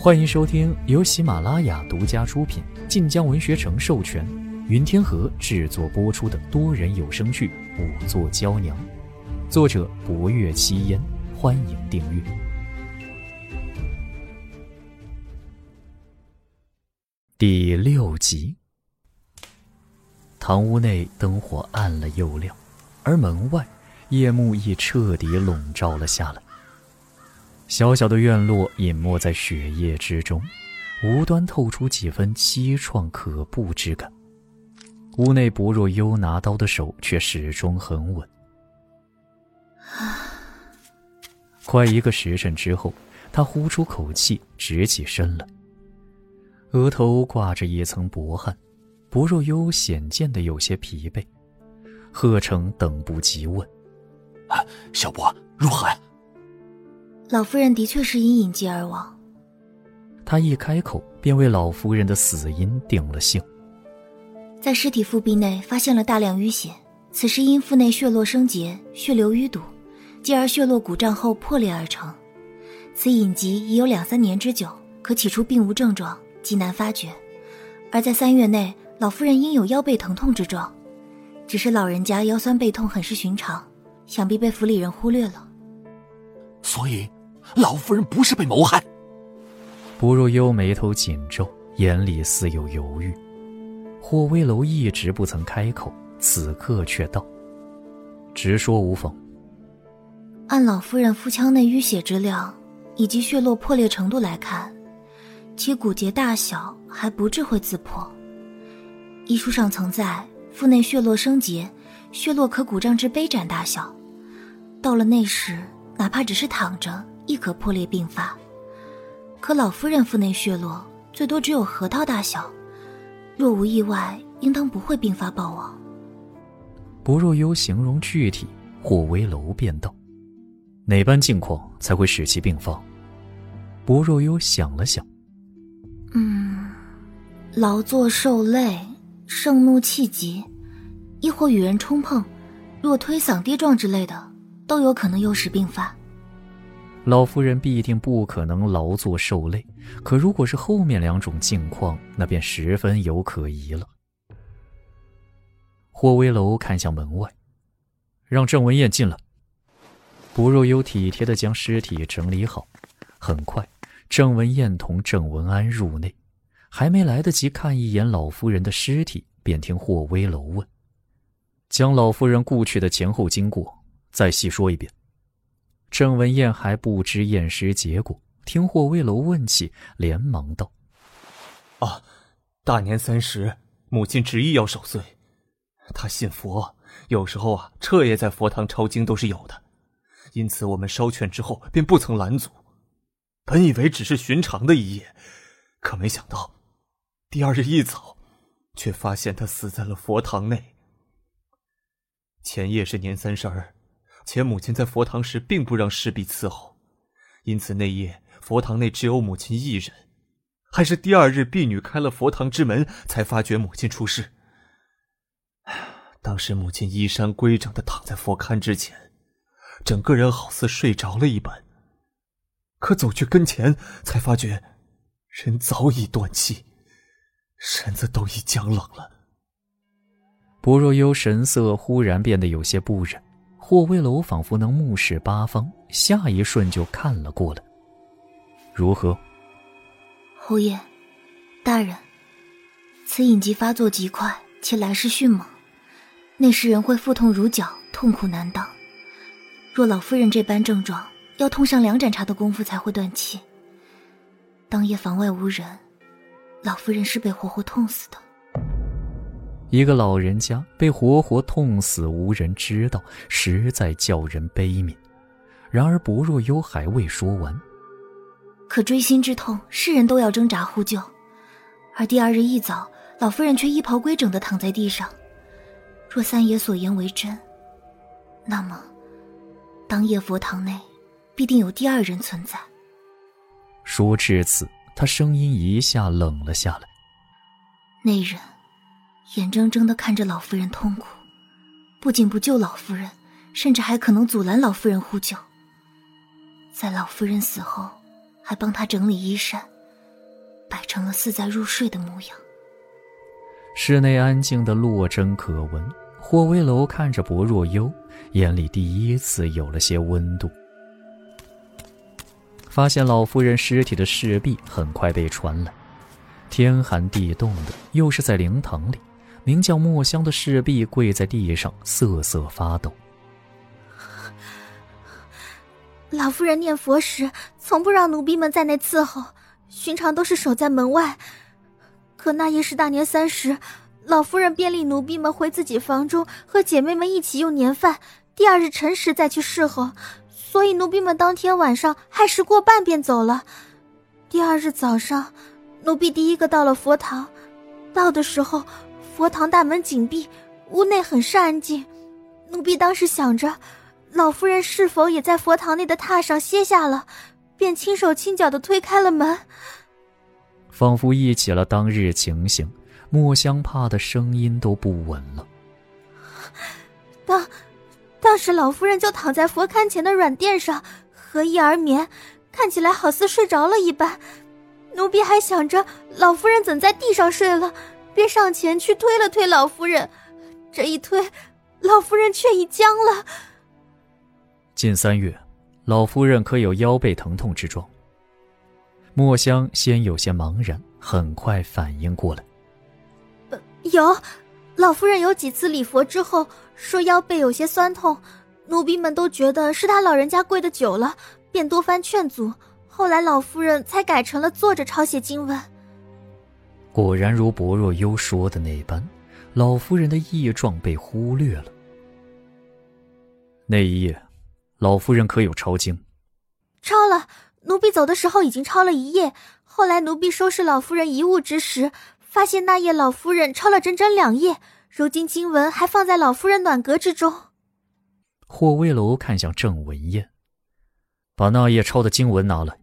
欢迎收听由喜马拉雅独家出品、晋江文学城授权、云天河制作播出的多人有声剧《五座娇娘》，作者：博月七烟。欢迎订阅第六集。堂屋内灯火暗了又亮，而门外夜幕已彻底笼罩了下来。小小的院落隐没在雪夜之中，无端透出几分凄怆可怖之感。屋内薄若幽拿刀的手却始终很稳。快一个时辰之后，他呼出口气，直起身来。额头挂着一层薄汗，薄若幽显见的有些疲惫。贺成等不及问：“啊，小伯如何？”老夫人的确是因隐疾而亡。他一开口，便为老夫人的死因定了性。在尸体腹壁内发现了大量淤血，此时因腹内血络生结，血流淤堵，继而血络鼓胀后破裂而成。此隐疾已有两三年之久，可起初并无症状，极难发觉。而在三月内，老夫人因有腰背疼痛之状，只是老人家腰酸背痛很是寻常，想必被府里人忽略了。所以。老夫人不是被谋害。不若幽眉头紧皱，眼里似有犹豫。霍威楼一直不曾开口，此刻却道：“直说无妨。”按老夫人腹腔内淤血之量以及血络破裂程度来看，其骨节大小还不至会自破。医书上曾在腹内血络生结，血络可鼓胀至杯盏大小，到了那时，哪怕只是躺着。亦可破裂并发，可老夫人腹内血络最多只有核桃大小，若无意外，应当不会并发暴亡。不若幽形容具体，或为楼便道：“哪般境况才会使其并发？”不若幽想了想，嗯，劳作受累，盛怒气急，亦或与人冲碰，若推搡跌撞之类的，都有可能诱使并发。老夫人必定不可能劳作受累，可如果是后面两种境况，那便十分有可疑了。霍威楼看向门外，让郑文燕进来。不若幽体贴的将尸体整理好，很快，郑文燕同郑文安入内，还没来得及看一眼老夫人的尸体，便听霍威楼问：“将老夫人故去的前后经过再细说一遍。”郑文燕还不知验尸结果，听霍威楼问起，连忙道：“啊，大年三十，母亲执意要守岁。她信佛，有时候啊，彻夜在佛堂抄经都是有的。因此，我们烧劝之后，便不曾拦阻。本以为只是寻常的一夜，可没想到，第二日一早，却发现她死在了佛堂内。前夜是年三十儿。”且母亲在佛堂时并不让侍婢伺候，因此那夜佛堂内只有母亲一人。还是第二日婢女开了佛堂之门，才发觉母亲出事。当时母亲衣衫规整的躺在佛龛之前，整个人好似睡着了一般。可走去跟前，才发觉人早已断气，身子都已僵冷了。薄若幽神色忽然变得有些不忍。霍威楼仿佛能目视八方，下一瞬就看了过来。如何？侯爷，大人，此隐疾发作极快，且来势迅猛，那时人会腹痛如绞，痛苦难当。若老夫人这般症状，要痛上两盏茶的功夫才会断气。当夜房外无人，老夫人是被活活痛死的。一个老人家被活活痛死，无人知道，实在叫人悲悯。然而薄若幽还未说完，可锥心之痛，世人都要挣扎呼救。而第二日一早，老夫人却衣袍规整的躺在地上。若三爷所言为真，那么当夜佛堂内必定有第二人存在。说至此，他声音一下冷了下来。那人。眼睁睁的看着老夫人痛苦，不仅不救老夫人，甚至还可能阻拦老夫人呼救。在老夫人死后，还帮她整理衣衫，摆成了似在入睡的模样。室内安静的落针可闻。霍威楼看着薄若幽，眼里第一次有了些温度。发现老夫人尸体的侍婢很快被传来，天寒地冻的，又是在灵堂里，名叫墨香的侍婢跪在地上瑟瑟发抖。老夫人念佛时，从不让奴婢们在内伺候，寻常都是守在门外。可那夜是大年三十。老夫人便令奴婢们回自己房中，和姐妹们一起用年饭。第二日辰时再去侍候，所以奴婢们当天晚上亥时过半便走了。第二日早上，奴婢第一个到了佛堂，到的时候，佛堂大门紧闭，屋内很是安静。奴婢当时想着，老夫人是否也在佛堂内的榻上歇下了，便轻手轻脚的推开了门，仿佛忆起了当日情形。墨香怕的声音都不稳了。当，当时老夫人就躺在佛龛前的软垫上，合衣而眠，看起来好似睡着了一般。奴婢还想着老夫人怎在地上睡了，便上前去推了推老夫人。这一推，老夫人却已僵了。近三月，老夫人可有腰背疼痛之状？墨香先有些茫然，很快反应过来。有，老夫人有几次礼佛之后说腰背有些酸痛，奴婢们都觉得是她老人家跪的久了，便多番劝阻。后来老夫人才改成了坐着抄写经文。果然如薄若幽说的那般，老夫人的异状被忽略了。那一夜，老夫人可有抄经？抄了，奴婢走的时候已经抄了一夜。后来奴婢收拾老夫人遗物之时。发现那夜老夫人抄了整整两页，如今经文还放在老夫人暖阁之中。霍威楼看向郑文燕，把那页抄的经文拿来。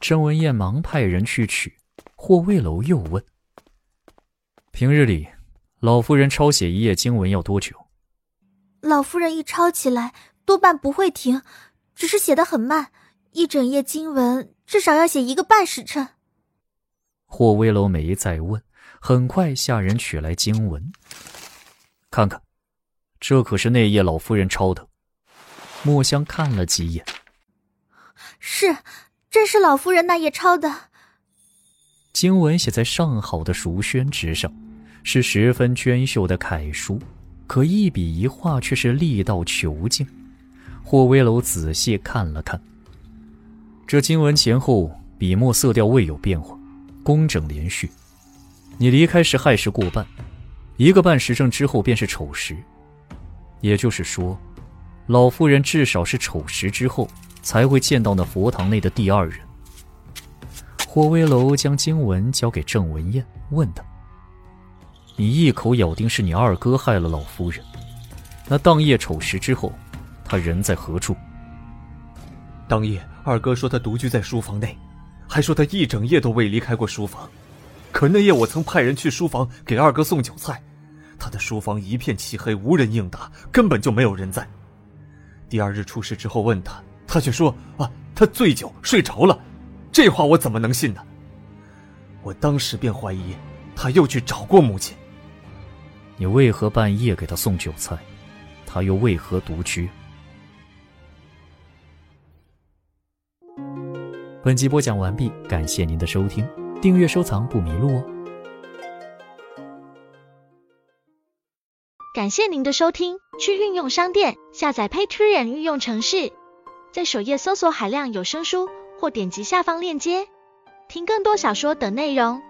郑文燕忙派人去取。霍威楼又问：“平日里，老夫人抄写一页经文要多久？”老夫人一抄起来，多半不会停，只是写的很慢，一整页经文至少要写一个半时辰。霍威楼没再问，很快下人取来经文，看看，这可是那夜老夫人抄的。墨香看了几眼，是，正是老夫人那夜抄的。经文写在上好的熟宣纸上，是十分娟秀的楷书，可一笔一画却是力道遒劲。霍威楼仔细看了看，这经文前后笔墨色调未有变化。工整连续，你离开时亥时过半，一个半时辰之后便是丑时，也就是说，老夫人至少是丑时之后才会见到那佛堂内的第二人。霍威楼将经文交给郑文燕，问他：“你一口咬定是你二哥害了老夫人，那当夜丑时之后，他人在何处？”当夜，二哥说他独居在书房内。还说他一整夜都未离开过书房，可那夜我曾派人去书房给二哥送酒菜，他的书房一片漆黑，无人应答，根本就没有人在。第二日出事之后问他，他却说啊，他醉酒睡着了，这话我怎么能信呢？我当时便怀疑他又去找过母亲。你为何半夜给他送酒菜？他又为何独居？本集播讲完毕，感谢您的收听，订阅收藏不迷路哦。感谢您的收听，去运用商店下载 Patreon 运用城市，在首页搜索海量有声书，或点击下方链接听更多小说等内容。